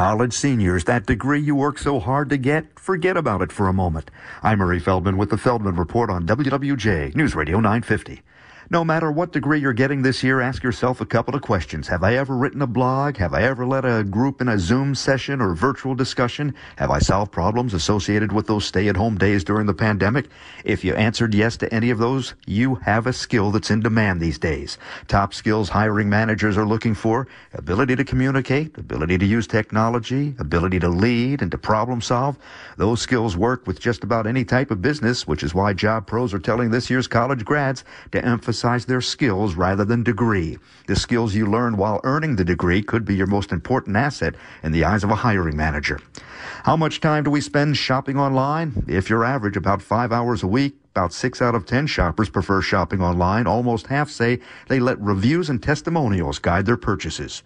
College seniors, that degree you work so hard to get, forget about it for a moment. I'm Murray Feldman with the Feldman Report on WWJ News Radio 950. No matter what degree you're getting this year, ask yourself a couple of questions. Have I ever written a blog? Have I ever led a group in a Zoom session or virtual discussion? Have I solved problems associated with those stay at home days during the pandemic? If you answered yes to any of those, you have a skill that's in demand these days. Top skills hiring managers are looking for ability to communicate, ability to use technology, ability to lead and to problem solve. Those skills work with just about any type of business, which is why job pros are telling this year's college grads to emphasize emphasize their skills rather than degree. The skills you learn while earning the degree could be your most important asset in the eyes of a hiring manager. How much time do we spend shopping online? If you're average about five hours a week, about six out of ten shoppers prefer shopping online. Almost half say they let reviews and testimonials guide their purchases.